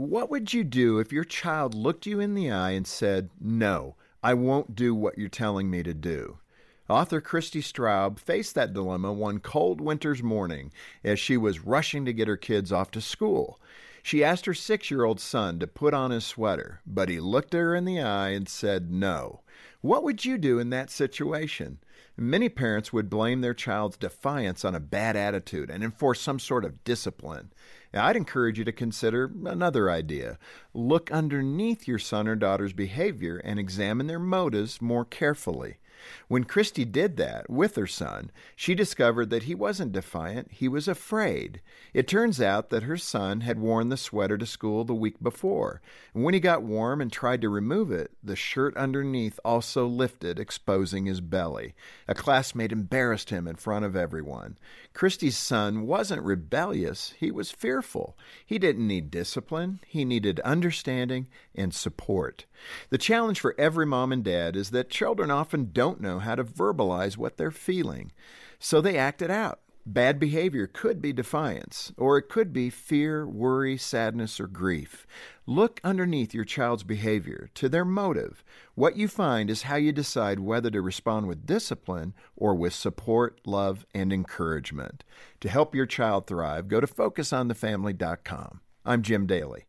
What would you do if your child looked you in the eye and said, No, I won't do what you're telling me to do? Author Christi Straub faced that dilemma one cold winter's morning as she was rushing to get her kids off to school. She asked her six year old son to put on his sweater, but he looked her in the eye and said no. What would you do in that situation? Many parents would blame their child's defiance on a bad attitude and enforce some sort of discipline. I'd encourage you to consider another idea. Look underneath your son or daughter's behavior and examine their motives more carefully. When Christi did that with her son, she discovered that he wasn't defiant, he was afraid. It turns out that her son had worn the sweater to school the week before. And when he got warm and tried to remove it, the shirt underneath also lifted, exposing his belly. A classmate embarrassed him in front of everyone. Christi's son wasn't rebellious, he was fearful. He didn't need discipline, he needed understanding and support. The challenge for every mom and dad is that children often don't don't know how to verbalize what they're feeling. So they act it out. Bad behavior could be defiance, or it could be fear, worry, sadness, or grief. Look underneath your child's behavior to their motive. What you find is how you decide whether to respond with discipline or with support, love, and encouragement. To help your child thrive, go to focusonthefamily.com. I'm Jim Daly.